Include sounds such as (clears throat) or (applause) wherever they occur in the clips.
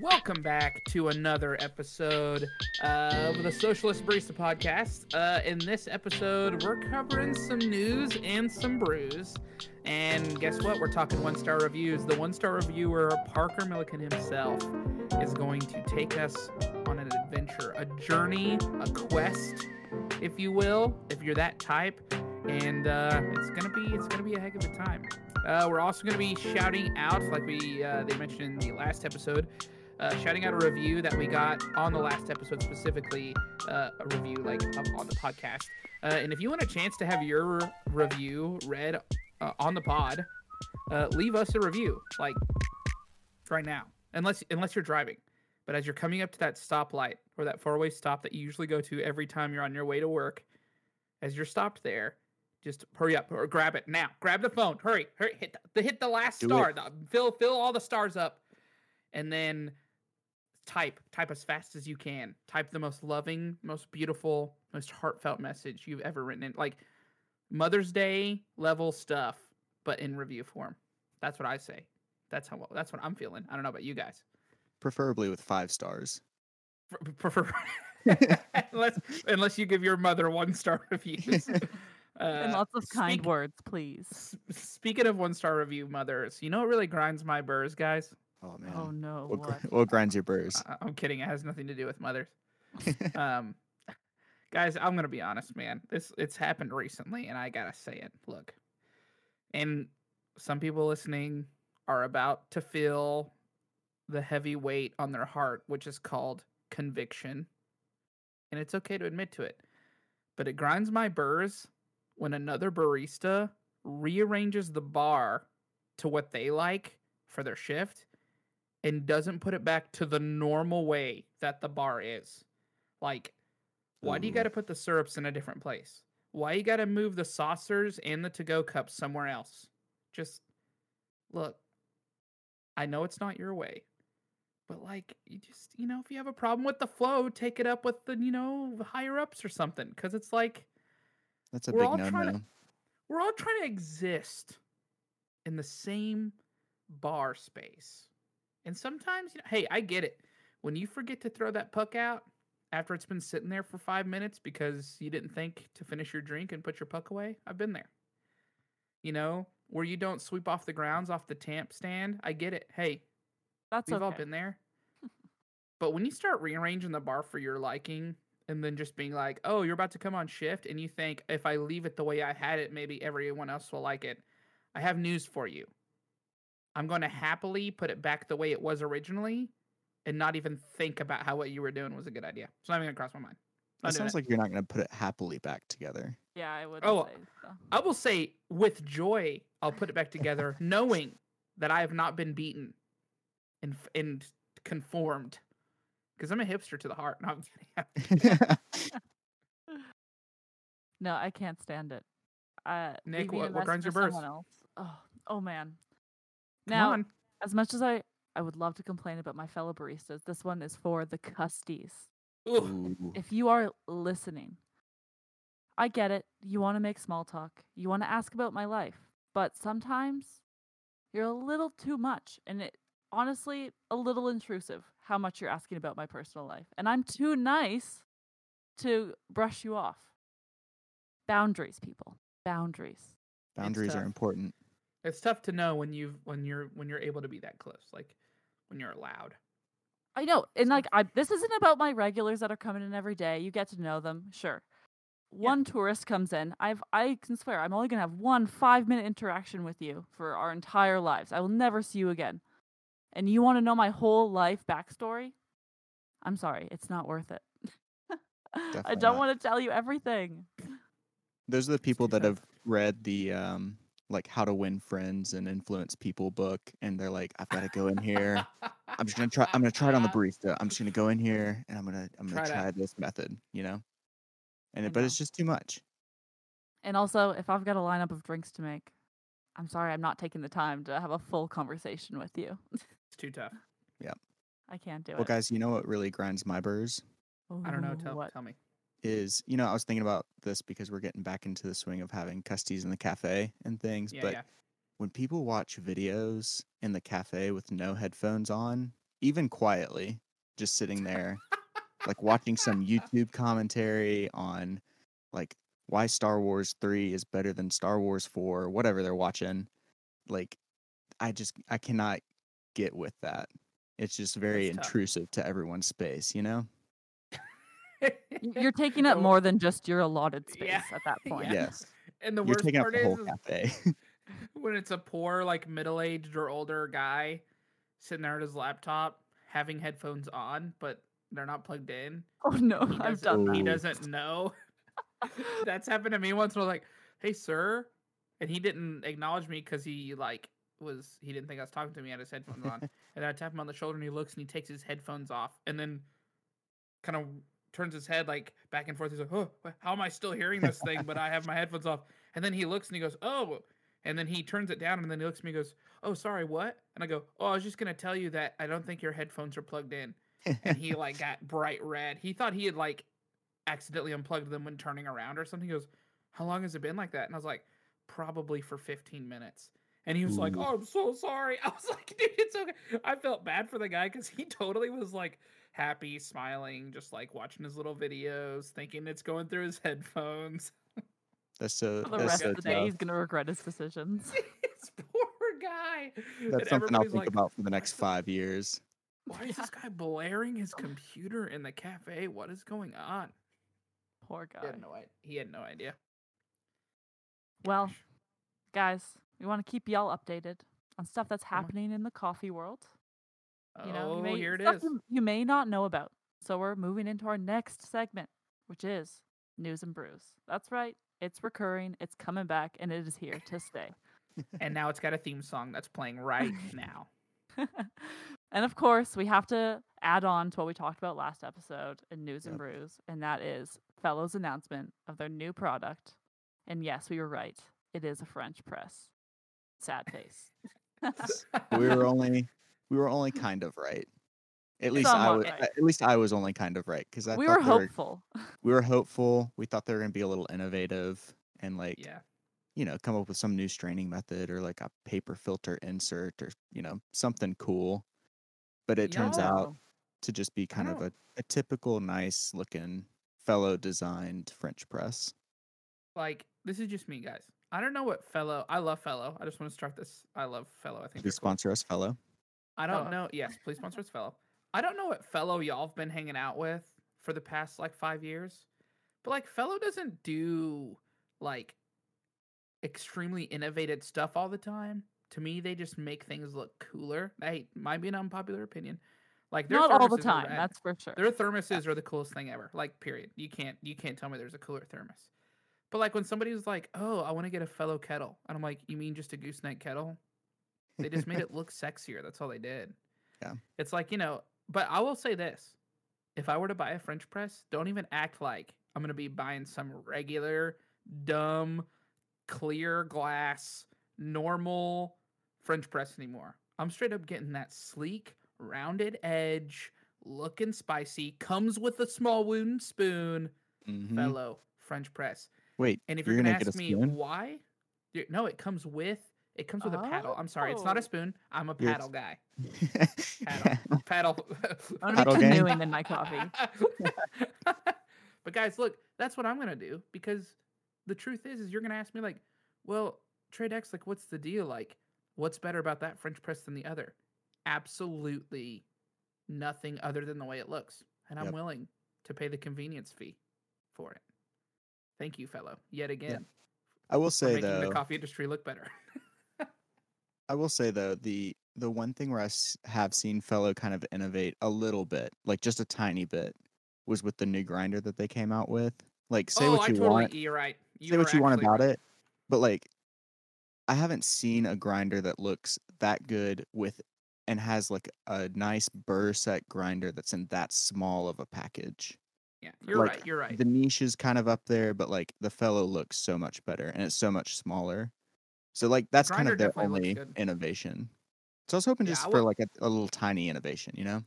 Welcome back to another episode of the Socialist Barista Podcast. Uh, in this episode, we're covering some news and some brews. And guess what? We're talking one star reviews. The one star reviewer, Parker Milliken himself, is going to take us on an adventure, a journey, a quest, if you will, if you're that type. And uh, it's gonna be it's gonna be a heck of a time. Uh, we're also gonna be shouting out, like we uh, they mentioned in the last episode, uh, shouting out a review that we got on the last episode specifically, uh, a review like on the podcast. Uh, and if you want a chance to have your review read uh, on the pod, uh, leave us a review like right now, unless unless you're driving. But as you're coming up to that stoplight or that four-way stop that you usually go to every time you're on your way to work, as you're stopped there, just hurry up or grab it now. Grab the phone. Hurry, hurry, hit the hit the last Do star. The- Fill fill all the stars up, and then type type as fast as you can. Type the most loving, most beautiful, most heartfelt message you've ever written in like Mother's Day level stuff, but in review form. That's what I say. That's how that's what I'm feeling. I don't know about you guys. Preferably with five stars. Prefer (laughs) (laughs) unless unless you give your mother one star (laughs) reviews. Uh, and lots of kind speak- words, please. S- Speaking of one star review mothers, you know what really grinds my burrs, guys? Oh man. Oh no, What, what? what grinds your burrs? I- I'm kidding. It has nothing to do with mothers. (laughs) um, guys, I'm gonna be honest, man. This it's happened recently, and I gotta say it. Look, and some people listening are about to feel the heavy weight on their heart, which is called conviction, and it's okay to admit to it. But it grinds my burrs when another barista rearranges the bar to what they like for their shift and doesn't put it back to the normal way that the bar is. Like, why do you got to put the syrups in a different place? Why you got to move the saucers and the to-go cups somewhere else? Just look. I know it's not your way, but like, you just you know, if you have a problem with the flow, take it up with the you know higher ups or something. Because it's like That's a we're big all no trying to- no. we're all trying to exist in the same bar space. And sometimes, you know, hey, I get it. When you forget to throw that puck out after it's been sitting there for five minutes because you didn't think to finish your drink and put your puck away, I've been there. You know, where you don't sweep off the grounds off the tamp stand, I get it. Hey, That's We've okay. all been there. (laughs) but when you start rearranging the bar for your liking and then just being like, oh, you're about to come on shift, and you think if I leave it the way I had it, maybe everyone else will like it. I have news for you. I'm going to happily put it back the way it was originally and not even think about how what you were doing was a good idea. It's not even going to cross my mind. It doing sounds like you're not going to put it happily back together. Yeah, I would. Oh, say so. I will say with joy, I'll put it back together, (laughs) knowing that I have not been beaten and and conformed, because I'm a hipster to the heart. No, I'm (laughs) kidding. (laughs) No, I can't stand it. Uh, Nic, what- a what mess grinds for your burrs? someone else. Oh, oh man. Come Now, on. as much as I, I would love to complain about my fellow baristas, this one is for the custies. Ooh, Ooh. If you are listening, I get it. You want to make small talk. You want to ask about my life, but sometimes you're a little too much, and it honestly a little intrusive. How much you're asking about my personal life, and I'm too nice to brush you off. Boundaries, people. Boundaries. Boundaries are important. It's tough to know when you've when you're when you're able to be that close, like when you're allowed. I know, and like I, this isn't about my regulars that are coming in every day. You get to know them, sure. One tourist comes in. I've I can swear I'm only gonna have one five minute interaction with you for our entire lives. I will never see you again. And you want to know my whole life backstory? I'm sorry, it's not worth it. (laughs) I don't want to tell you everything. Those are the people that have read the um like how to win friends and influence people book and they're like I've got to go in here. I'm just going to try I'm going to try it on the (laughs) barista. I'm just going to go in here and I'm going to I'm gonna it out. try this method, you know? And I it, but it's mm-hmm. just too much. And also, if I've got a lineup of drinks to make, I'm sorry I'm not taking the time to have a full conversation with you. It's too tough. Yeah i can't do Well, it. Well guys, you know what really grinds my burrs oh, I don't know. Tell what? tell me. Is, you know, I was thinking about this because we're getting back into the swing of having custies in the cafe and things, Yeah, but yeah. when people watch videos in the cafe with no headphones on even quietly, just sitting there, like watching some YouTube commentary on like why Star Wars 3 is better than Star Wars 4, whatever they're watching. Like I just I cannot get with that. It's just very That's tough. intrusive to everyone's space, you know? Y- You're taking up more than just your allotted space Yeah, at that (laughs) point. Yeah. Yes. And the You're worst part the is, whole is (laughs) (laughs) when it's a poor, like middle aged or older guy sitting there at his laptop having headphones on, but they're not plugged in. Oh no, He I've doesn't- done He doesn't know. That's happened to me once. When I was like, "Hey, sir," and he didn't acknowledge me because he like was he didn't think I was talking to me. He had his headphones on, and I tap him on the shoulder, and he looks and he takes his headphones off, and then kind of turns his head like back and forth. He's like, "Oh, how am I still hearing this thing?" But I have my headphones off, and then he looks and he goes, "Oh," and then he turns it down, and then he looks at me, and goes, "Oh, sorry, what?" And I go, "Oh, I was just gonna tell you that I don't think your headphones are plugged in." and he like got (laughs) bright red. He thought he had like accidentally unplugged them when turning around or something. He goes, "How long has it been like that?" And I was like, "Probably for 15 minutes." And he was like, "Oh, I'm so sorry." (laughs) I was like, "Dude, it's okay." I felt bad for the guy because he totally was like happy, smiling, just like watching his little videos, thinking it's going through his (laughs) headphones. That's so For the that's rest so of the day, tough. he's gonna regret his decisions. (laughs) this poor guy. And That's something I'll think like, about for the next five years. Why is this guy blaring his oh. computer in the cafe? What is going on? Poor guy. He guy. had no, i- he had no idea. Well, guys, we want to keep y'all updated on stuff that's happening in the coffee world. You know, oh, you may, here it stuff is. You, you may not know about. So we're moving into our next segment, which is news and brews. That's right. It's recurring. It's coming back, and it is here to stay. and now it's got a theme song that's playing right now. (laughs) and of course, we have to add on to what we talked about last episode in News and Yep. Brews, and that is Fellow's announcement of their new product. And yes, we were right. It is a French press. Sad face. we (laughs) (laughs) were only we were only (laughs) kind of right. At least I was. right. At least I was only kind of right because we were hopeful. (laughs) we were hopeful. We thought they were gonna be a little innovative and like yeah. you know come up with some new straining method or like a paper filter insert or you know something cool. But it turns out to just be kind of a, a typical nice looking fellow designed French press. Like, this is just me, guys. I don't know what fellow. I love fellow. I just want to start this. I love fellow. I think Please they're cool. sponsor us, fellow. I don't Fellow. know. Yes, please sponsor us, fellow. I don't know what fellow y'all have been hanging out with for the past like five years, but like fellow doesn't do like extremely innovative stuff all the time. To me, they just make things look cooler. That might be an unpopular opinion. Like their Not all the are time, that's for sure. Their thermoses are the coolest thing ever. Like, period. You can't you can't tell me there's a cooler thermos. But like when somebody's like, "Oh, I want to get a fellow kettle," and I'm like, "You mean just a gooseneck kettle?" They just made (laughs) it look sexier. That's all they did. Yeah. It's like you know. But I will say this: if I were to buy a French press, don't even act like I'm gonna be buying some regular, dumb, clear glass, normal French press anymore. I'm straight up getting that sleek, rounded edge, looking spicy, comes with a small wooden spoon, Mhm. fellow French press. Wait, And if you're you're, gonna, get a ask me why, no, it comes with it comes with a paddle. I'm sorry, it's not Oh. a spoon. I'm a You're- paddle guy. (laughs) Paddle, paddle. I'm gonna (laughs) Paddle be canoeing in my coffee. (laughs) but guys, look, that's what I'm gonna do because the truth is, is you're gonna ask me like, well, Trey Dex, like, what's the deal? Like, what's better about that French press than the other? Absolutely nothing other than the way it looks, and I'm Yep. willing to pay the convenience fee for it. Thank you, fellow, yet again, I will for say making though, the coffee industry look better. I will say though the the one thing where I s- have seen fellow kind of innovate a little bit, like just a tiny bit, was with the new grinder that they came out with. Like say oh, what I you totally. want, You're right. say what you want about right. it, but like I haven't seen a grinder that looks that good with and has like a nice burr set grinder that's in that small of a package. Yeah, you're like, right. You're right. The niche is kind of up there, but like the fellow looks so much better and it's so much smaller. So like that's kind of their only innovation. So I was hoping just I for like a, a little tiny innovation, you know?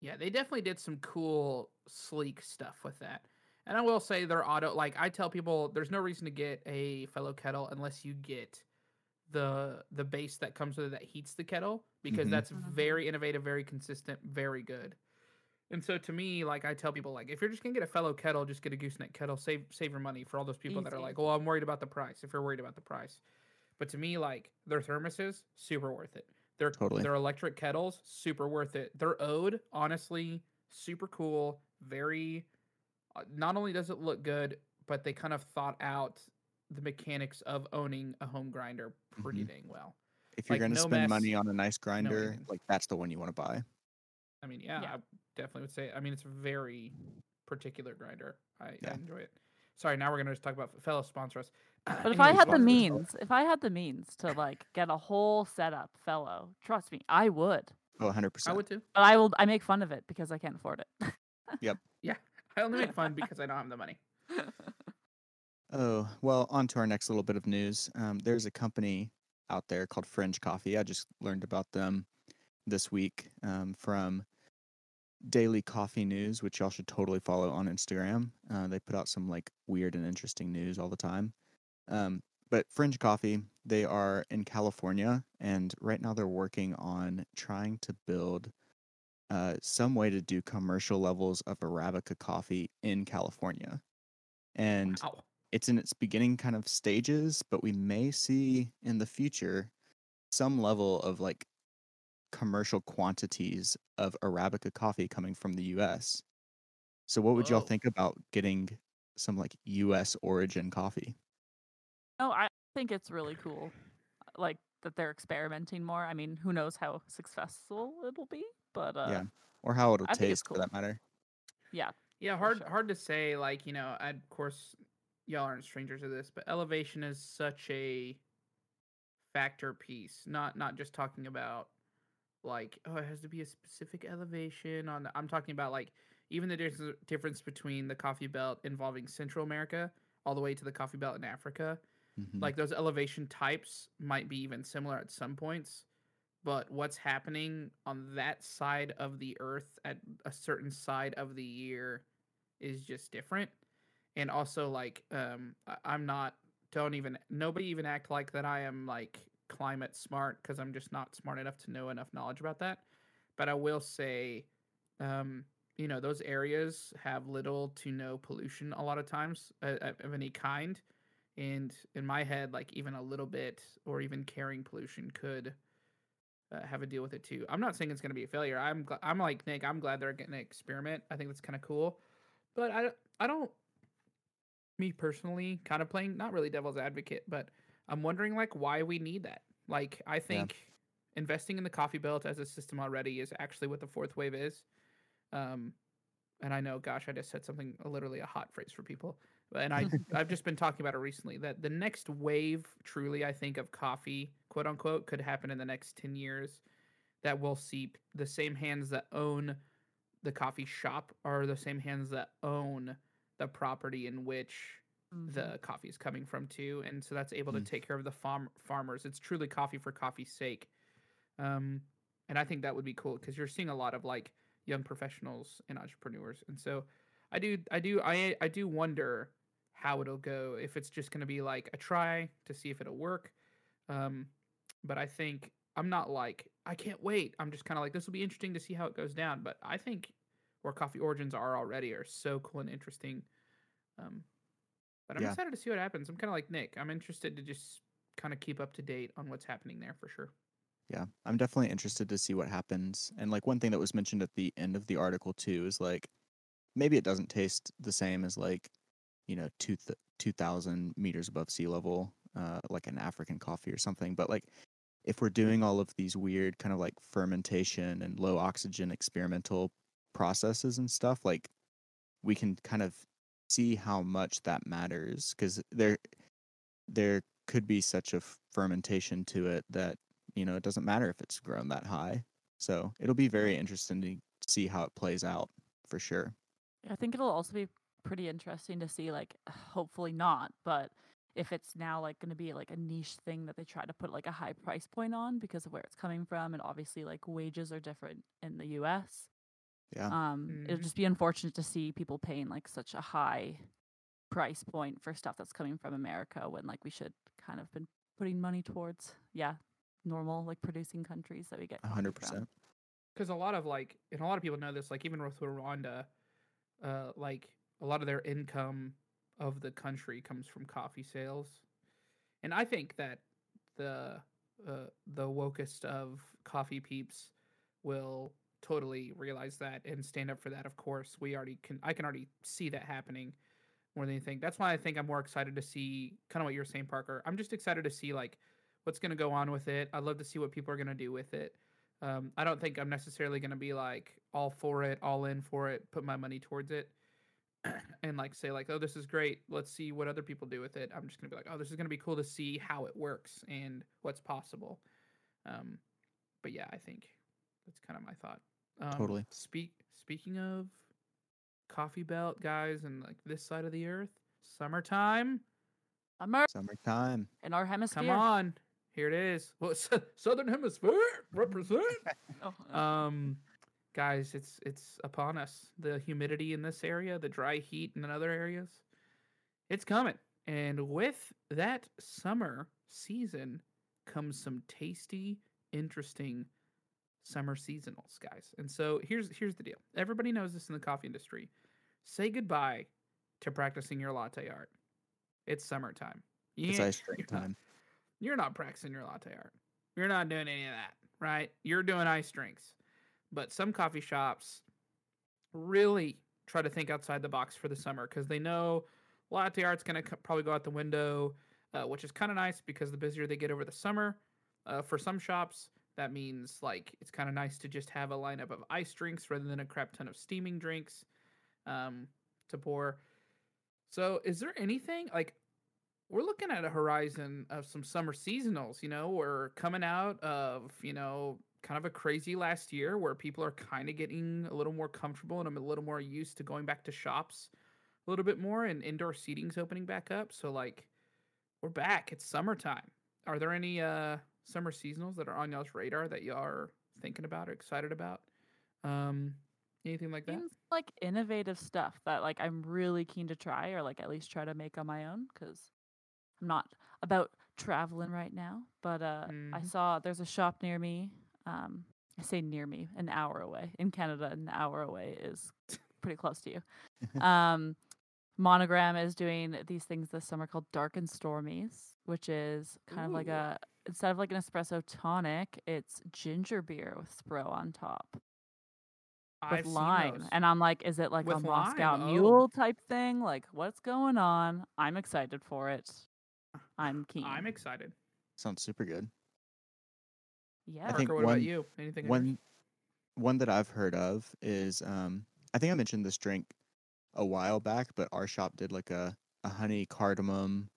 Yeah, they definitely did some cool, sleek stuff with that. And I will say their auto, like I tell people, there's no reason to get a fellow kettle unless you get the the base that comes with it that heats the kettle because Mhm. that's very innovative, very consistent, very good. And so to me, like I tell people, like if you're just gonna get a fellow kettle, just get a gooseneck kettle. Save save your money for all those people that are like, well, I'm worried about the price. If you're worried about the price, but to me, like their thermoses, super worth it. Their Totally. their electric kettles, super worth it. Their ode, honestly, super cool. Very. uh, Not only does it look good, but they kind of thought out the mechanics of owning a home grinder pretty Mhm. dang well. If you're Like, gonna no spend mess, money on a nice grinder, anything. like that's the one you want to buy. I mean, yeah, Yeah. I definitely would say. I mean, it's a very particular grinder. I, I enjoy it. Sorry, now we're gonna just talk about fellow sponsor us. But if I had the sponsor us, Fellow. means, if I had the means to like get a whole setup, fellow, trust me, I would. Oh, 100%. I would too. But I will. I make fun of it because I can't afford it. Yep. (laughs) Yeah, I only make fun because I don't have the money. (laughs) Oh, well, on to our next little bit of news. Um, there's a company out there called Frinj Coffee. I just learned about them this week um, from Daily Coffee News, which y'all should totally follow on Instagram. Uh, they put out some like weird and interesting news all the time. Um, but Frinj Coffee, they are in California, and right now they're working on trying to build uh, some way to do commercial levels of Arabica coffee in California. And Wow. it's in its beginning kind of stages, but we may see in the future some level of like commercial quantities of Arabica coffee coming from the US. So what would y'all think about getting some like US origin coffee? No, I think it's really cool. Like that they're experimenting more. I mean, who knows how successful it'll be? But uh, yeah. Or how it'll I think it's taste for that matter. yeah, Yeah, hard sure. hard to say. Like you know, I, of course, y'all aren't strangers to this, but elevation is such a factor piece. Not not just talking about like oh, it has to be a specific elevation. On I'm talking about like even the dis- difference between the coffee belt involving Central America all the way to the coffee belt in Africa. Mhm. Like those elevation types might be even similar at some points, but what's happening on that side of the earth at a certain side of the year is just different. And also like um I'm not don't even nobody even act like that I am like climate smart because I'm just not smart enough to know enough knowledge about that. But I will say um you know those areas have little to no pollution a lot of times uh, of any kind and in my head like even a little bit or even carrying pollution could uh, have a deal with it too. I'm not saying it's going to be a failure. I'm gl- i'm like nick i'm glad they're getting an experiment. I think that's kind of cool. But i don't- i don't me personally kind of playing not really devil's advocate but i'm wondering like why we need that. Like i think investing in the coffee belt as a system already is actually what the fourth wave is. Um and i know gosh i just said something literally a hot phrase for people and I I've just been talking about it recently that the next wave truly I think of coffee quote unquote could happen in the next 10 years that will see the same hands that own the coffee shop are the same hands that own the property in which the coffee is coming from too and so that's able to Mm. take care of the farm farmers. It's truly coffee for coffee's sake. Um and i think that would be cool because you're seeing a lot of like young professionals and entrepreneurs and so i do i do i i do wonder how it'll go if it's just going to be like a try to see if it'll work. Um but i think i'm not like i can't wait. I'm just kind of like this will be interesting to see how it goes down. But i think where coffee origins are already are so cool and interesting um but i'm Yeah. excited to see what happens. I'm kind of like nick. I'm interested to just kind of keep up to date on what's happening there for sure. Yeah, I'm definitely interested to see what happens. And like one thing that was mentioned at the end of the article too is like maybe it doesn't taste the same as like you know two th- two thousand meters above sea level, uh, like an African coffee or something. But like if we're doing all of these weird kind of like fermentation and low oxygen experimental processes and stuff, like we can kind of see how much that matters because there there could be such a fermentation to it that you know it doesn't matter if it's grown that high so it'll be very interesting to see how it plays out for sure I think it'll also be pretty interesting to see, like, (sighs) hopefully not, but if it's now like going to be like a niche thing that they try to put like a high price point on because of where it's coming from, and obviously like wages are different in the U.S. yeah Um, it'll Mhm. just be unfortunate to see people paying like such a high price point for stuff that's coming from America when like we should kind of been putting money towards yeah normal like producing countries that we get A 100%. because a lot of like and a lot of people know this like even with rwanda uh like a lot of their income of the country comes from coffee sales. And i think that the uh, the wokest of coffee peeps will totally realize that and stand up for that of course. We already can i can already see that happening more than anything. That's why i think i'm more excited to see kind of what you're saying parker. I'm just excited to see like what's going to go on with it. I'd love to see what people are going to do with it. Um, I don't think I'm necessarily going to be like all for it, all in for it, put my money towards it, and like say like, oh, this is great. Let's see what other people do with it. I'm just going to be like, oh, this is going to be cool to see how it works and what's possible. Um, but yeah, I think that's kind of my thought. Um, Totally. Speak. Speaking of coffee belt guys and like this side of the earth, summertime. Summer Summertime. in our hemisphere. Come on, here it is. Well, s- (laughs) Southern Hemisphere represent. (laughs) Oh, um guys it's it's upon us the humidity in this area the dry heat in other areas it's coming and with that summer season comes some tasty interesting summer seasonals guys and so here's here's the deal everybody knows this in the coffee industry say goodbye to practicing your latte art it's summertime You It's ice drink (laughs) you're not- time. you're not practicing your latte art. You're not doing any of that, right? You're doing ice drinks. But some coffee shops really try to think outside the box for the summer because they know latte art's going to probably go out the window, uh, which is kind of nice because the busier they get over the summer. Uh, for some shops, that means like it's kind of nice to just have a lineup of ice drinks rather than a crap ton of steaming drinks um, to pour. So, is there anything like we're looking at a horizon of some summer seasonals. You know, we're coming out of you know kind of a crazy last year where people are kind of getting a little more comfortable and I'm a little more used to going back to shops a little bit more and indoor seating's opening back up. So like we're back. It's summertime. Are there any uh summer seasonals that are on y'all's radar that you are thinking about or excited about? Um anything like that? Seems like innovative stuff that like I'm really keen to try or like at least try to make on my own because I'm not about traveling right now. But uh, I Mhm. saw there's a shop near me. Um, I say near me, an hour away. In Canada, an hour away is (laughs) pretty close to you. (laughs) um, Monogram is doing these things this summer called Dark and Stormies, which is kind of like a instead of like an espresso tonic, it's ginger beer with Spro on top with I've lime. And I'm like, is it like a Moscow lime, oh. Mule type thing? Like, what's going on? I'm excited for it. I'm keen. I'm excited. Sounds super good. Yeah. I think Parker, what about one- you? Anything? One one that I've heard of is um I think I mentioned this drink a while back, but our shop did like a, a honey cardamom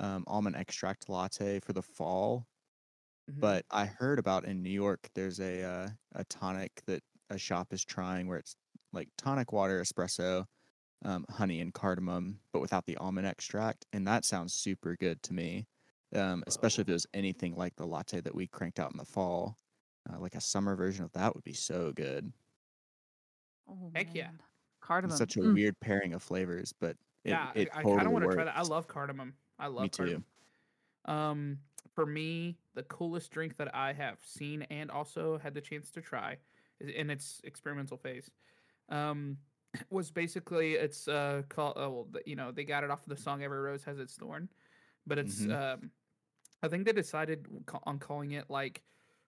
um, almond extract latte for the fall. Mhm. But I heard about in New York there's a uh, a tonic that a shop is trying where it's like tonic water, espresso, um, honey, and cardamom, but without the almond extract, and that sounds super good to me. Um, especially if it was anything like the latte that we cranked out in the fall. Uh, like a summer version of that would be so good. Oh, Heck yeah. man. Cardamom. It's such a Mm. weird pairing of flavors, but it, yeah, it I, I totally kind of want to try that. I love cardamom. I love Me too. cardamom. Um, for me, the coolest drink that I have seen and also had the chance to try is in its experimental phase, um, (clears throat) was basically it's uh called oh, well, you know they got it off of the song "Every Rose Has Its Thorn," but it's Mhm. um, I think they decided on calling it like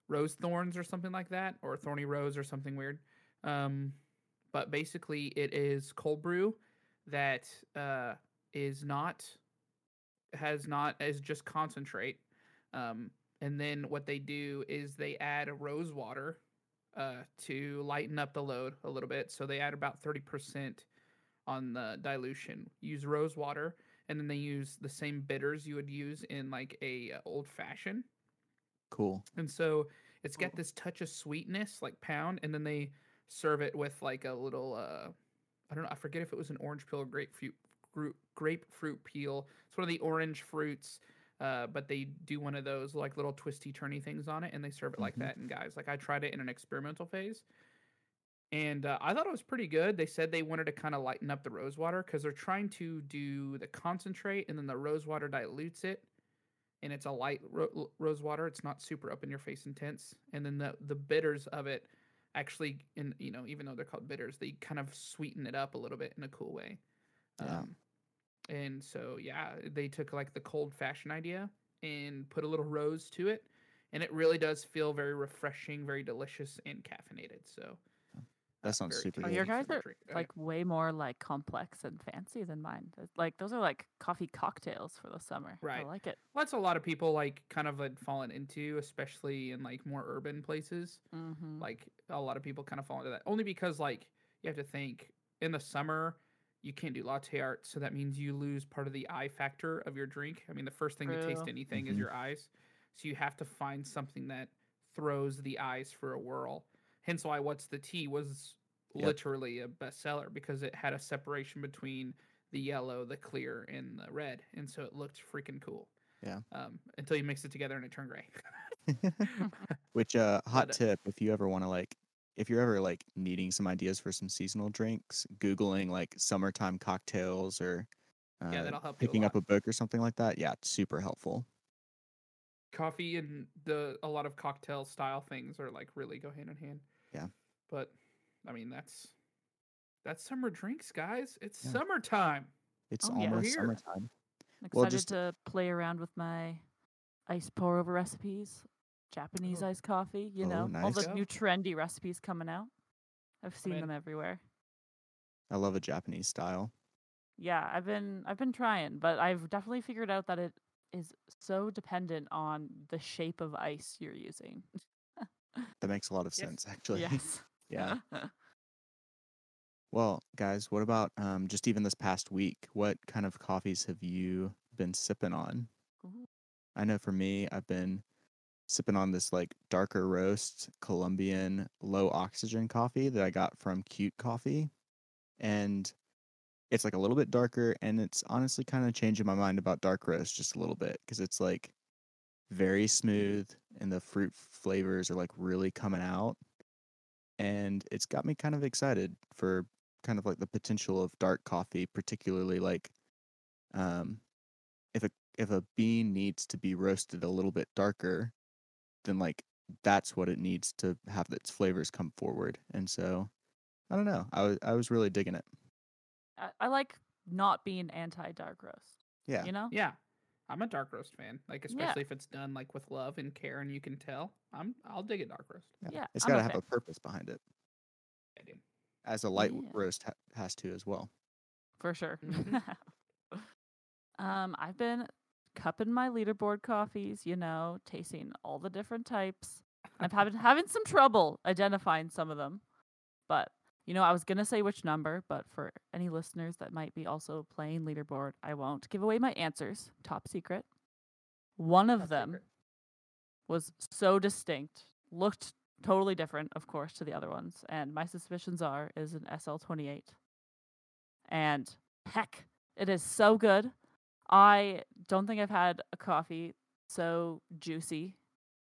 rose thorns or something like that, or thorny rose or something weird. Um, but basically, it is cold brew that uh, is not has not is just concentrate. Um, and then what they do is they add rose water uh, to lighten up the load a little bit. So they add about thirty percent on the dilution. Use rose water, and then they use the same bitters you would use in like a uh, old fashioned. Cool. And so it's got this touch of sweetness, like pound, and then they serve it with like a little uh I don't know, I forget if it was an orange peel or grapefruit grapefruit peel. It's one of the orange fruits. Uh, but they do one of those like little twisty turny things on it and they serve it like Mhm. that and guys like i tried it in an experimental phase and uh, i thought it was pretty good they said they wanted to kind of lighten up the rose water because they're trying to do the concentrate and then the rose water dilutes it and it's a light ro- l- rose water. It's not super up in your face intense, and then the the bitters of it actually, in you know, even though they're called bitters, they kind of sweeten it up a little bit in a cool way. Yeah. Um, and so yeah, they took like the cold fashion idea and put a little rose to it, and it really does feel very refreshing, very delicious, and caffeinated. So That sounds very super Oh, your guys are drink. Like way more like complex and fancy than mine. Like those are like coffee cocktails for the summer. Right, I like it. Well, that's a lot of people like kind of had fallen into, especially in like more urban places. Mm-hmm. Like a lot of people kind of fall into that only because like you have to think in the summer you can't do latte art, so that means you lose part of the eye factor of your drink. I mean, the first thing to taste True. anything is your eyes, so you have to find something that throws the eyes for a whirl. Hence why what's the tea was Yep. literally a bestseller because it had a separation between the yellow, the clear, and the red, and so it looked freaking cool. Yeah. Um, until you mix it together and it turned gray. (laughs) (laughs) Which uh hot But, uh, tip if you ever want to like if you're ever like needing some ideas for some seasonal drinks, googling like summertime cocktails or uh, Yeah, that'll help you a picking up a book or something like that, yeah, it's super helpful. coffee and the a lot of cocktail style things are like really go hand in hand. Yeah. But I mean that's that's summer drinks, guys. It's Yeah. summertime. It's Oh, yeah. almost Here. summertime. excited well, just- to play around with my ice pour over recipes, Japanese Oh. iced coffee. You Oh, know, all the new trendy recipes coming out. I've seen in. them everywhere. I love a Japanese style. Yeah, I've been I've been trying, but I've definitely figured out that it is so dependent on the shape of ice you're using. (laughs) That makes a lot of Yes. sense actually. (laughs) yes. yeah. (laughs) Well, guys, what about um just even this past week? What kind of coffees have you been sipping on? Ooh. I know for me, I've been sipping on this like darker roast Colombian low oxygen coffee that I got from Cute Coffee. And it's like a little bit darker and it's honestly kind of changing my mind about dark roast just a little bit because it's like very smooth and the fruit flavors are like really coming out. And it's got me kind of excited for kind of like the potential of dark coffee, particularly like um if a if a bean needs to be roasted a little bit darker, then like that's what it needs to have its flavors come forward. And so I don't know. I was I was really digging it. I, I like not being anti dark roast. Yeah. You know? Yeah. I'm a dark roast fan. Like Yeah. especially if it's done like with love and care and you can tell. I'm I'll dig a dark roast. Yeah, It's I'm got to have fan. a purpose behind it, I do. as a light Yeah. roast ha- has to as well. for sure. Mhm. (laughs) um, I've been cupping my leaderboard coffees, you know, tasting all the different types. I've having having some trouble identifying some of them, but you know, I was gonna say which number, but for any listeners that might be also playing leaderboard, I won't give away my answers. Top secret. One of Top them secret. was so distinct, looked totally different, of course, to the other ones, and my suspicions are is an SL28. And heck, it is so good. I don't think I've had a coffee so juicy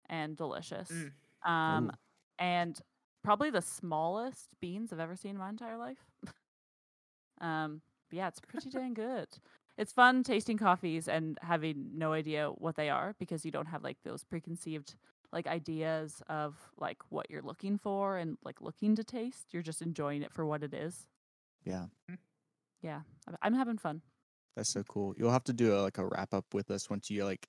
and delicious. Mm. Um, Ooh. and probably the smallest beans I've ever seen in my entire life. (laughs) um, but yeah, it's pretty dang good. It's fun tasting coffees and having no idea what they are because you don't have like those preconceived like ideas of like what you're looking for and like looking to taste. You're just enjoying it for what it is. Yeah, Yeah, I'm- I'm having fun. that's so cool. You'll have to do a, like a wrap up with us once you like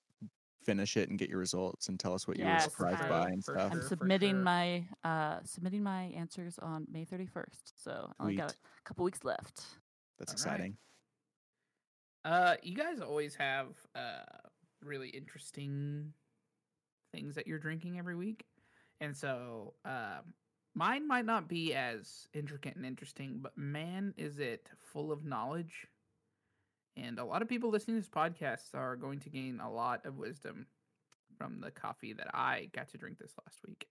finish it and get your results and tell us what you were surprised I- by and for stuff. I'm submitting sure. my uh submitting my answers on May 31st. So I only got a couple weeks left. That's All right. exciting. Uh, you guys always have uh really interesting things that you're drinking every week, and so um, mine might not be as intricate and interesting, but man, is it full of knowledge. And a lot of people listening to this podcast are going to gain a lot of wisdom from the coffee that I got to drink this last week.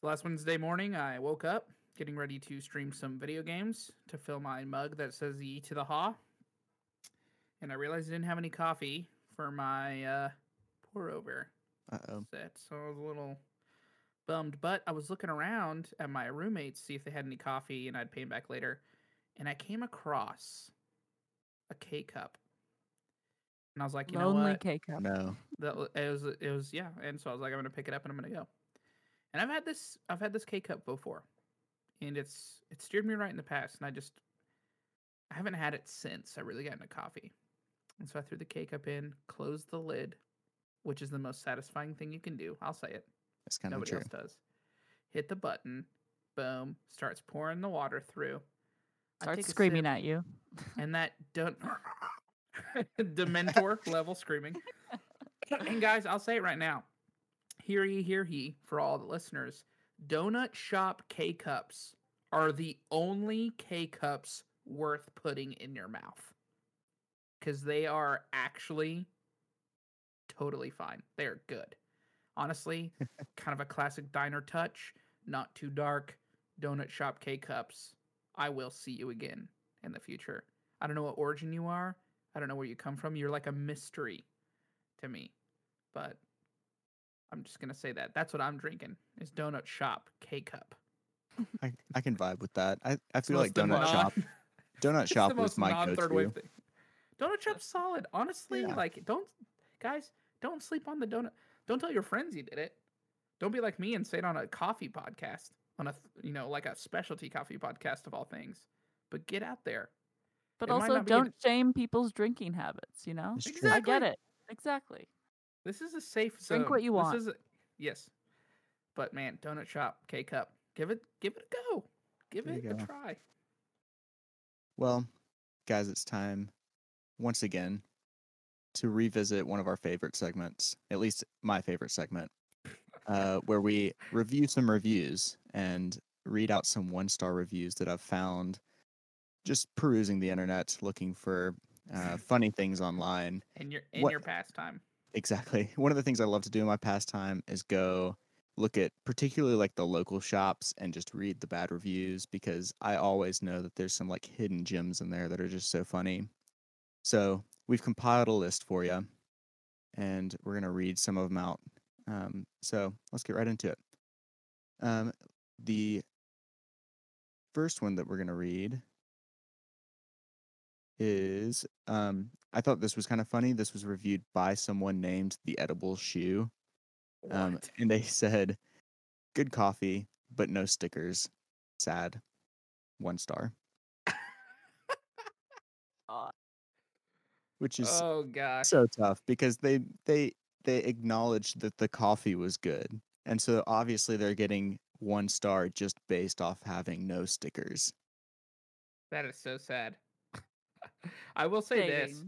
So last Wednesday morning, I woke up getting ready to stream some video games to fill my mug that says E to the Ha and I realized I didn't have any coffee for my uh, pour over set, so I was a little bummed. But I was looking around at my roommates to see if they had any coffee, and I'd pay them back later. And I came across a K cup, And I was like, you know Lonely what? K cup. No. That it was it was yeah, and so I was like, I'm gonna pick it up and I'm gonna go. And I've had this I've had this K cup before, and it's it steered me right in the past, and I just I haven't had it since I really got into coffee. And so I threw the K cup in, closed the lid, which is the most satisfying thing you can do. I'll say it. It's kind of Nobody true. else does. Hit the button, boom, starts pouring the water through. Starts screaming at you. and that don't (laughs) Dementor (laughs) level screaming. and guys, I'll say it right now. Hear ye, hear he, for all the listeners. Donut shop K cups are the only K cups worth putting in your mouth. Because they are actually totally fine. They're good. Honestly, (laughs) kind of a classic diner touch. Not too dark. Donut shop K cups. I will see you again in the future. I don't know what origin you are. I don't know where you come from. You're like a mystery to me. But I'm just gonna say that. That's what I'm drinking. Is donut shop K cup. I, I can vibe with that. I, I feel like Donut most Shop. (laughs) Donut Shop was my non-third go-to. thing. Donut shop's solid. Honestly, Yeah. like don't guys, don't sleep on the donut. Don't tell your friends you did it. Don't be like me and say it on a coffee podcast, on a you know like a specialty coffee podcast of all things. But get out there. But It also, not be an- don't shame people's drinking habits. You know, It's true. I get Exactly. it exactly. This is a safe zone. Drink what you want. This is a, yes, but man, donut shop K cup. Give it, give it a go. Give There it you a go. try. Well, guys, it's time once again to revisit one of our favorite segments, at least my favorite segment, uh, where we review some reviews and read out some one star reviews that I've found just perusing the internet looking for uh, (laughs) funny things online. In your in What- your pastime. Exactly. (laughs) One of the things I love to do in my pastime is go look at particularly like the local shops and just read the bad reviews because I always know that there's some like hidden gems in there that are just so funny. So we've compiled a list for you and we're going to read some of them out. Um, so let's get right into it. Um, the first one that we're going to read is um I thought this was kind of funny. This was reviewed by someone named the Edible Shoe. Um and they said good coffee but no stickers. Sad. One star. (laughs) Which is oh gosh. so tough because they they they acknowledged that the coffee was good. And so obviously they're getting one star just based off having no stickers. that is so sad. (laughs) I will say this.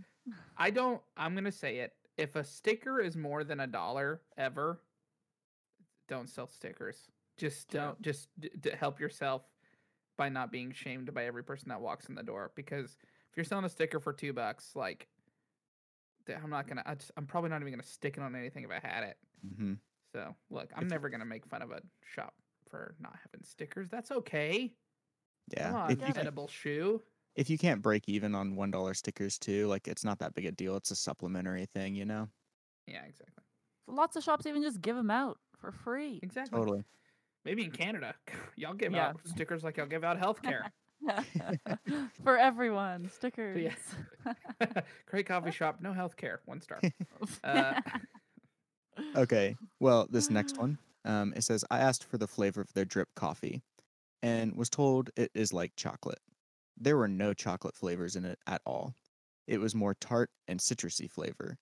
I don't. I'm gonna say it. If a sticker is more than a dollar ever, don't sell stickers. Just don't. Just d- d- help yourself by not being shamed by every person that walks in the door. Because if you're selling a sticker for two bucks, like, I'm not gonna. I just, I'm probably not even gonna stick it on anything if I had it. hmm So look, I'm If- never gonna make fun of a shop for not having stickers. That's okay. Yeah. Come on, if you get it. edible shoe. if you can't break even on one dollar stickers too, like it's not that big a deal. It's a supplementary thing, you know. Yeah, exactly. Lots of shops even just give them out for free. Exactly. Totally. Maybe in Canada, (laughs) y'all give Yeah. out stickers like y'all give out healthcare. (laughs) (laughs) for everyone, stickers. Great coffee shop, no healthcare, one star. Uh, Okay. Well, this next (sighs) one, um, it says I asked for the flavor of their drip coffee, and was told it is like chocolate. There were no chocolate flavors in it at all. It was more tart and citrusy flavor.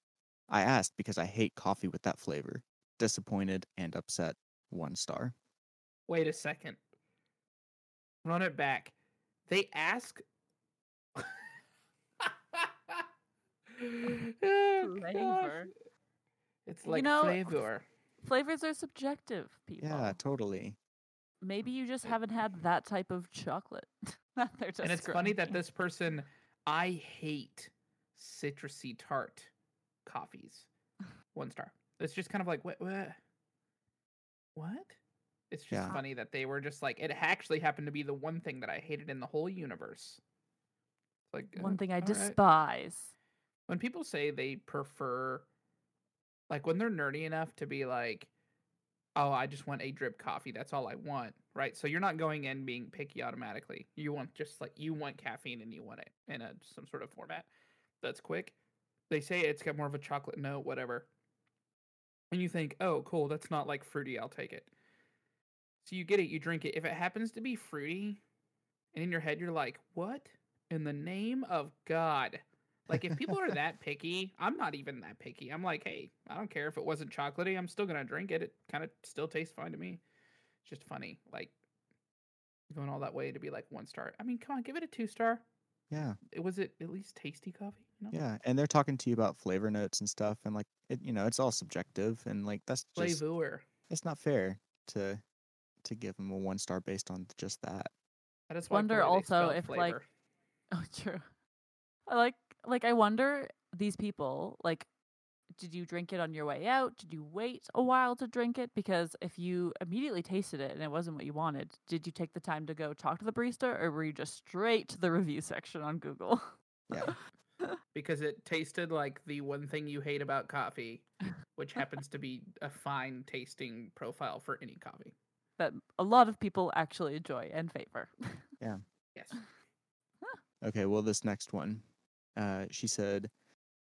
I asked because I hate coffee with that flavor. Disappointed and upset. One star. Wait a second. Run it back. They ask. (laughs) Oh. Flavor. It's You like know, flavor. Flavors are subjective, people. Yeah, totally. Maybe you just haven't had that type of chocolate. (laughs) they're And it's funny that this person, I hate citrusy tart coffees. One star. It's just kind of like what what? What? It's just Yeah. funny that they were just like it actually happened to be the one thing that I hated in the whole universe. Like one uh, thing I all right. despise. when people say they prefer like when they're nerdy enough to be like oh i just want a drip coffee that's all i want right so you're not going in being picky automatically you want just like you want caffeine and you want it in a some sort of format that's quick they say it's got more of a chocolate note, whatever. And you think, oh, cool, that's not like fruity. I'll take it. So you get it, you drink it. If it happens to be fruity, and in your head you're like, what in the name of God? Like if people are that picky, I'm not even that picky. I'm like, hey, I don't care if it wasn't chocolatey. I'm still gonna drink it. It kind of still tastes fine to me. It's just funny, like going all that way to be like one star. I mean, come on, give it a two star. Yeah. It was it at least tasty coffee, you know? Yeah. And they're talking to you about flavor notes and stuff. And like, it, you know, it's all subjective. And like, that's just, Flavor. it's not fair to, to give them a one star based on just that. I just Wonder also spell if, like. (laughs) Oh, true. I like like I wonder these people like did you drink it on your way out? Did you wait a while to drink it? Because if you immediately tasted it and it wasn't what you wanted, did you take the time to go talk to the barista or were you just straight to the (laughs) review section on Google? Yeah. (laughs) because it tasted like the one thing you hate about coffee, which (laughs) happens to be a fine tasting profile for any coffee. that a lot of people actually enjoy and favor. Yeah. Yes. Okay, well, this next one, uh, she said,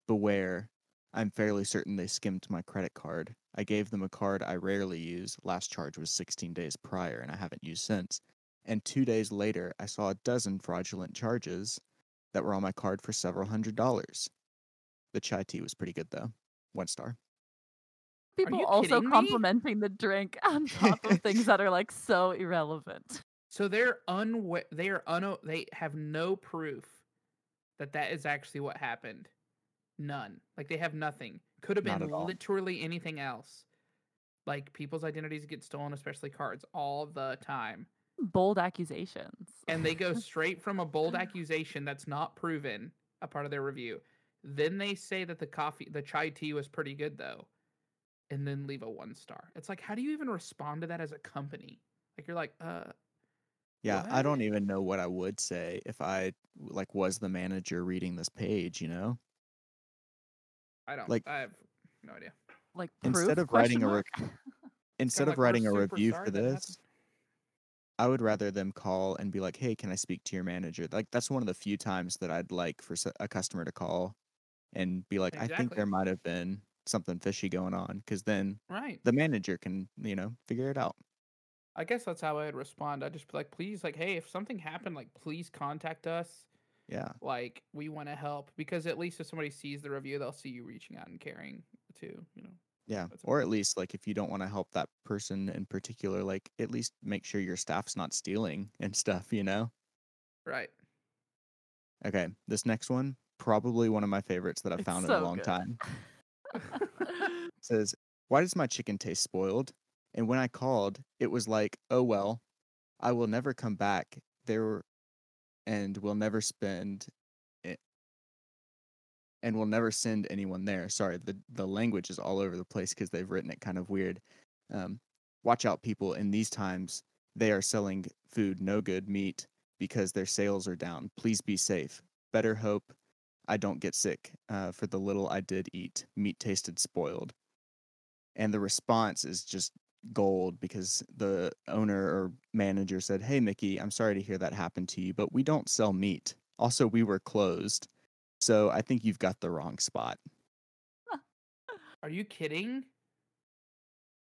"Beware, I'm fairly certain they skimmed my credit card. I gave them a card I rarely use. Last charge was 16 days prior, and I haven't used since. And two days later, I saw a dozen fraudulent charges that were on my card for several hundred dollars. The chai tea was pretty good though. One star. People also kidding me? complimenting the drink (laughs) on top of things that are like so irrelevant. (laughs) So they're unwa- they are un they have no proof that that is actually what happened. None. Like they have nothing. Could have been at all. literally anything else. Like people's identities get stolen, especially cards, all the time. Bold accusations. and they go (laughs) straight from a bold (laughs) accusation that's not proven a part of their review then they say that the coffee the chai tea was pretty good though and then leave a one star it's like how do you even respond to that as a company like you're like uh Yeah, I don't even know what I would say if I like was the manager reading this page, you know? i don't Like- i have no idea like Instead proof, of writing question a mark? (laughs) Instead Kinda of like writing a review for this, I would rather them call and be like, "Hey, can I speak to your manager?" Like that's one of the few times that I'd like for a customer to call and be like, "I think there might have been something fishy going on," because then right the manager can, you know, figure it out. I guess that's how i'd respond i'd just be like please like hey if something happened like please contact us Yeah, like we want to help because at least if somebody sees the review they'll see you reaching out and caring too you know yeah. That's Or at least like if you don't want to help that person in particular, like at least make sure your staff's not stealing and stuff, you know. right Okay, this next one probably one of my favorites that I've It's found in a long good. time. (laughs) says, Why does my chicken taste spoiled? And when I called, it was like, Oh, well, I will never come back there and will never spend it and will never send anyone there. Sorry, the, the language is all over the place because they've written it kind of weird. Um, watch out, people. In these times, they are selling food no good meat because their sales are down. Please be safe. Better hope I don't get sick. Uh, for the little I did eat, meat tasted spoiled. And the response is just gold because the owner or manager said, Hey, Mickey, I'm sorry to hear that happened to you, but we don't sell meat. Also, we were closed. So I think you've got the wrong spot. Are you kidding?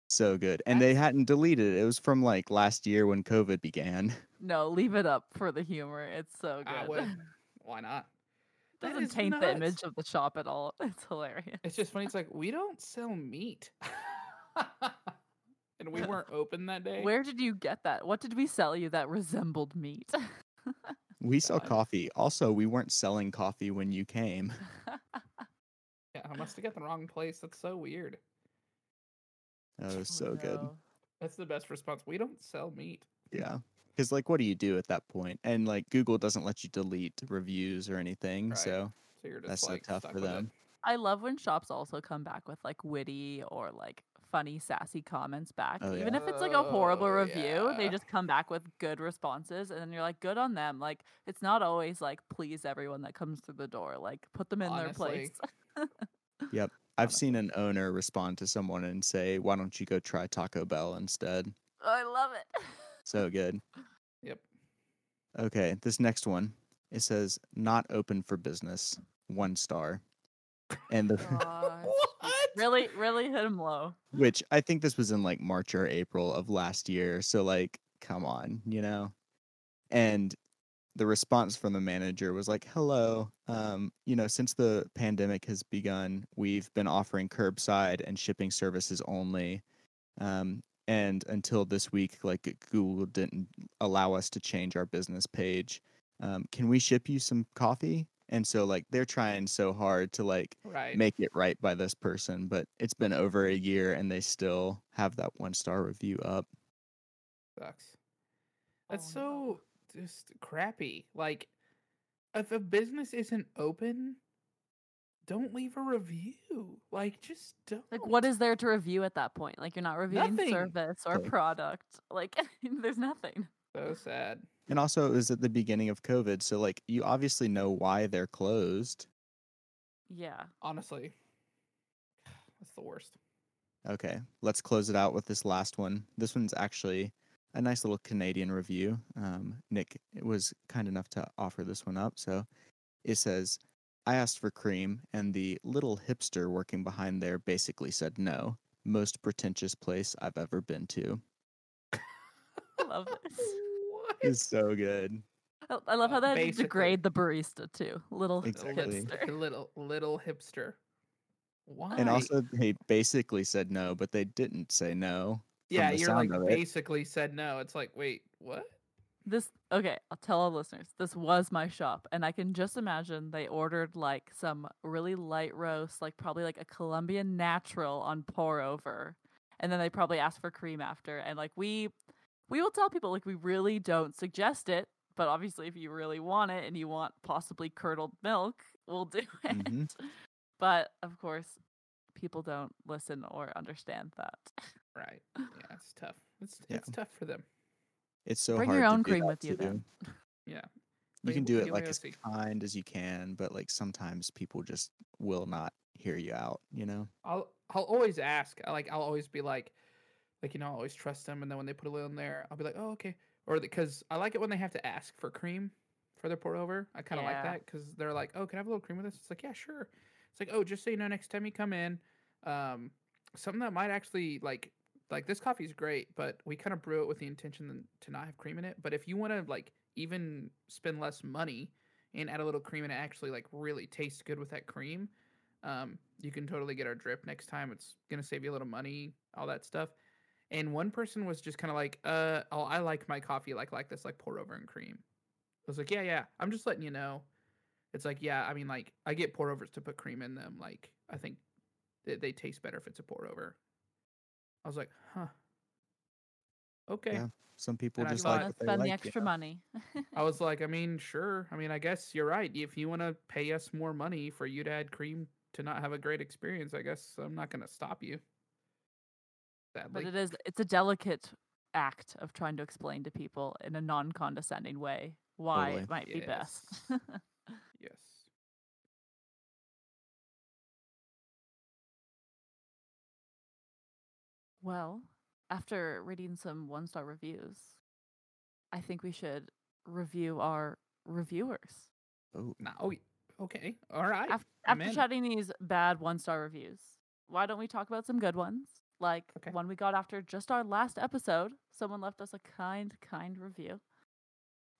So good. And they hadn't deleted it. It was from like last year when COVID began. (laughs) no, leave it up for the humor. It's so good. (laughs) Why not? Doesn't taint the image of the shop at all. (laughs) It's hilarious. It's just funny. It's like we don't sell meat, and we weren't open that day. Where did you get that? What did we sell you that resembled meat? (laughs) We sell coffee. Also, we weren't selling coffee when you came. (laughs) Yeah, I must have got the wrong place. That's so weird. That was Oh, so good. That's the best response. We don't sell meat. Yeah. Because, like, what do you do at that point? And, like, Google doesn't let you delete reviews or anything. Right. So, So you're just That's so tough for with it. them. I love when shops also come back with like witty or like funny, sassy comments back. Oh, Even yeah. if it's like a horrible Oh, review, they just come back with good responses and then you're like, good on them. Like it's not always like please everyone that comes through the door. Like put them in their place. (laughs) yep. I've seen an owner respond to someone and say, Why don't you go try Taco Bell instead? Oh, I love it. So good. Yep. Okay. This next one it says, Not open for business. One star. and the Gosh. (laughs) What? Really, really hit him low. which I think this was in like March or April of last year. So like, come on, you know. And the response from the manager was like, "Hello, um, you know, since the pandemic has begun, we've been offering curbside and shipping services only, um, and until this week, like Google didn't allow us to change our business page. Um, can we ship you some coffee?" And so like they're trying so hard to like Right. make it right by this person, but it's been over a year and they still have that one star review up. Sucks. That's Oh, no. so just crappy. Like, if a business isn't open, don't leave a review. Like, just don't. Like, what is there to review at that point? Like, you're not reviewing Nothing. service or product. Like, (laughs) there's nothing. so sad? And also, it was at the beginning of COVID, so like you obviously know why they're closed. Yeah. Honestly, (sighs) that's the worst. Okay, let's close it out with this last one. This one's actually a nice little Canadian review. Um, Nic was kind enough to offer this one up. So it says, I asked for cream, and the little hipster working behind there basically said no. Most pretentious place I've ever been to. (laughs) I love this. What? It's so good. I, I love how Uh, they basically. degrade the barista too. Little Exactly. hipster. little little hipster. Why? And also, they basically said no, but they didn't say no. yeah, the you're like of it. basically said no. It's like, wait, what? This okay, I'll tell our listeners. This was my shop, and I can just imagine they ordered like some really light roast, like probably like a Colombian natural on pour over, and then they probably asked for cream after. And like we, we will tell people like we really don't suggest it, but obviously if you really want it and you want possibly curdled milk, we'll do (laughs) it. Mhm. But of course, people don't listen or understand that. Right. Yeah, it's tough. It's Yeah. it's tough for them. It's so Bring hard your own do cream with you too. then. Yeah. You can do it like as kind as you can, but like sometimes people just will not hear you out, you know? I'll I'll always ask. Like I'll always be like, like you know, I always trust them. And then when they put a little in there, I'll be like, oh okay. Or because I like it when they have to ask for cream for their pour over. I kind of like that because they're like, oh, can I have a little cream with this? It's like, yeah, sure. It's like, oh, just so you know, next time you come in, um, something that might actually like like this coffee is great, but we kind of brew it with the intention to not have cream in it. But if you want to like even spend less money and add a little cream and it actually like really tastes good with that cream, um, you can totally get our drip next time. It's gonna save you a little money, all that stuff. And one person was just kind of like, uh, oh, I like my coffee like like this, like pour over and cream. I was like, yeah, yeah. I'm just letting you know. It's like, yeah, I mean, like I get pour overs to put cream in them. Like I think they, they taste better if it's a pour over. I was like, huh. Okay. Yeah. Some people And just thought- like Wanna what they spend like. the you extra know? money. I was (laughs) like, I mean, sure. I mean, I guess you're right. If you want to pay us more money for you to add cream to not have a great experience, I guess I'm not going to stop you. Sadly. But it is it's a delicate act of trying to explain to people in a non-condescending way why Totally. it might be best. yes. well, after reading some one-star reviews, I think we should review our reviewers. Oh, No. Oh, okay. All right. Af- I'm after chatting these bad one-star reviews, why don't we talk about some good ones? Like Okay. one we got after just our last episode. Someone left us a kind, kind review.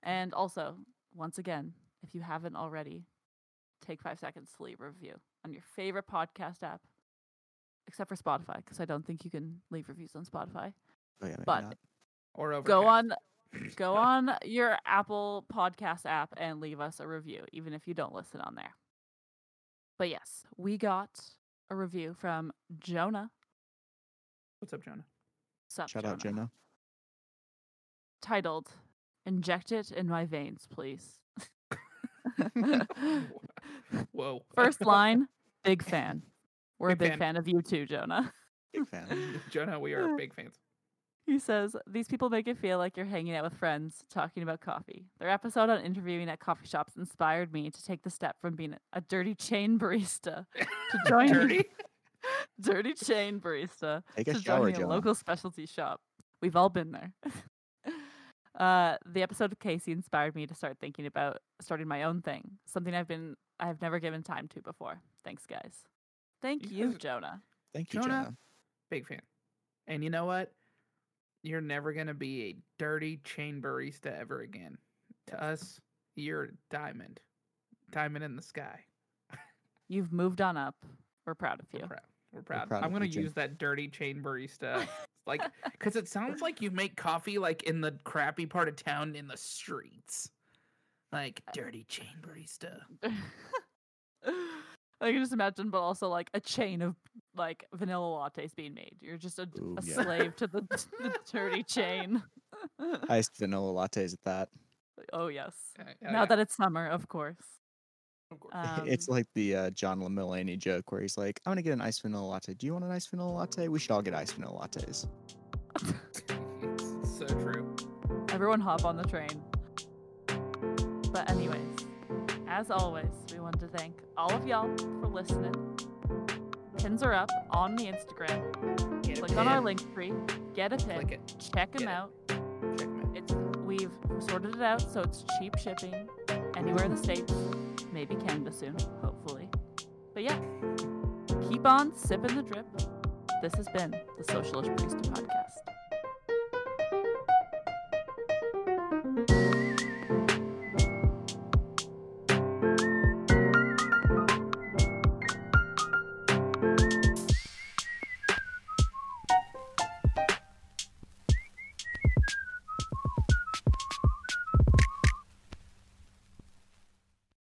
Hmm. And also, once again, if you haven't already, take five seconds to leave a review on your favorite podcast app, except for Spotify, because I don't think you can leave reviews on Spotify. oh yeah, But not. or. Go on, (clears throat) go on your Apple Podcast app and leave us a review, even if you don't listen on there. But yes, we got a review from Jonah. What's up, Jonah? Sup, Shout out Jonah. Titled "Inject it in my veins, please." (laughs) Whoa. (laughs) First line, big (laughs) fan. We're a Big big fan. fan of you too, Jonah. Big fan. Jonah, we are big fans. He says, These people make it feel like you're hanging out with friends talking about coffee. Their episode on interviewing at coffee shops inspired me to take the step from being a dirty chain barista to join Dirty? dirty chain barista Take a to shower, joining a local specialty shop. We've all been there. (laughs) uh, the episode of Casey inspired me to start thinking about starting my own thing, something I've been I've never given time to before. Thanks, guys. Thank You you, guys- Jonah. Thank you, Jonah? Jonah. Big fan. And you know what? You're never gonna be a dirty chain barista ever again. To us, you're a diamond, diamond in the sky. (laughs) You've moved on up. We're proud of We're you. Proud. We're proud. proud I'm gonna use that dirty chain barista, (laughs) like, because it sounds like you make coffee like in the crappy part of town in the streets, like dirty chain barista. (laughs) I can just imagine, but also like a chain of like vanilla lattes being made. You're just a, Ooh, a yeah. slave to the, (laughs) the dirty chain. Iced vanilla lattes at that. oh yes. Uh, oh, now yeah, that it's summer, of course. Of course. (laughs) it's Um, like the uh, John Mulaney joke where he's like, "I'm gonna get an iced vanilla latte. Do you want an iced vanilla latte? We should all get iced vanilla lattes." it's (laughs) so true. Everyone hop on the train. But anyways, as always, we want to thank all of y'all for listening. Pins are up on the Instagram. Get Click on our link tree, get a Click pin, it. check them it. out. Check 'em out. It's we've sorted it out so it's cheap shipping anywhere in the states, maybe Canada soon, hopefully. But yeah, keep on sipping the drip. This has been the Socialist Barista Podcast.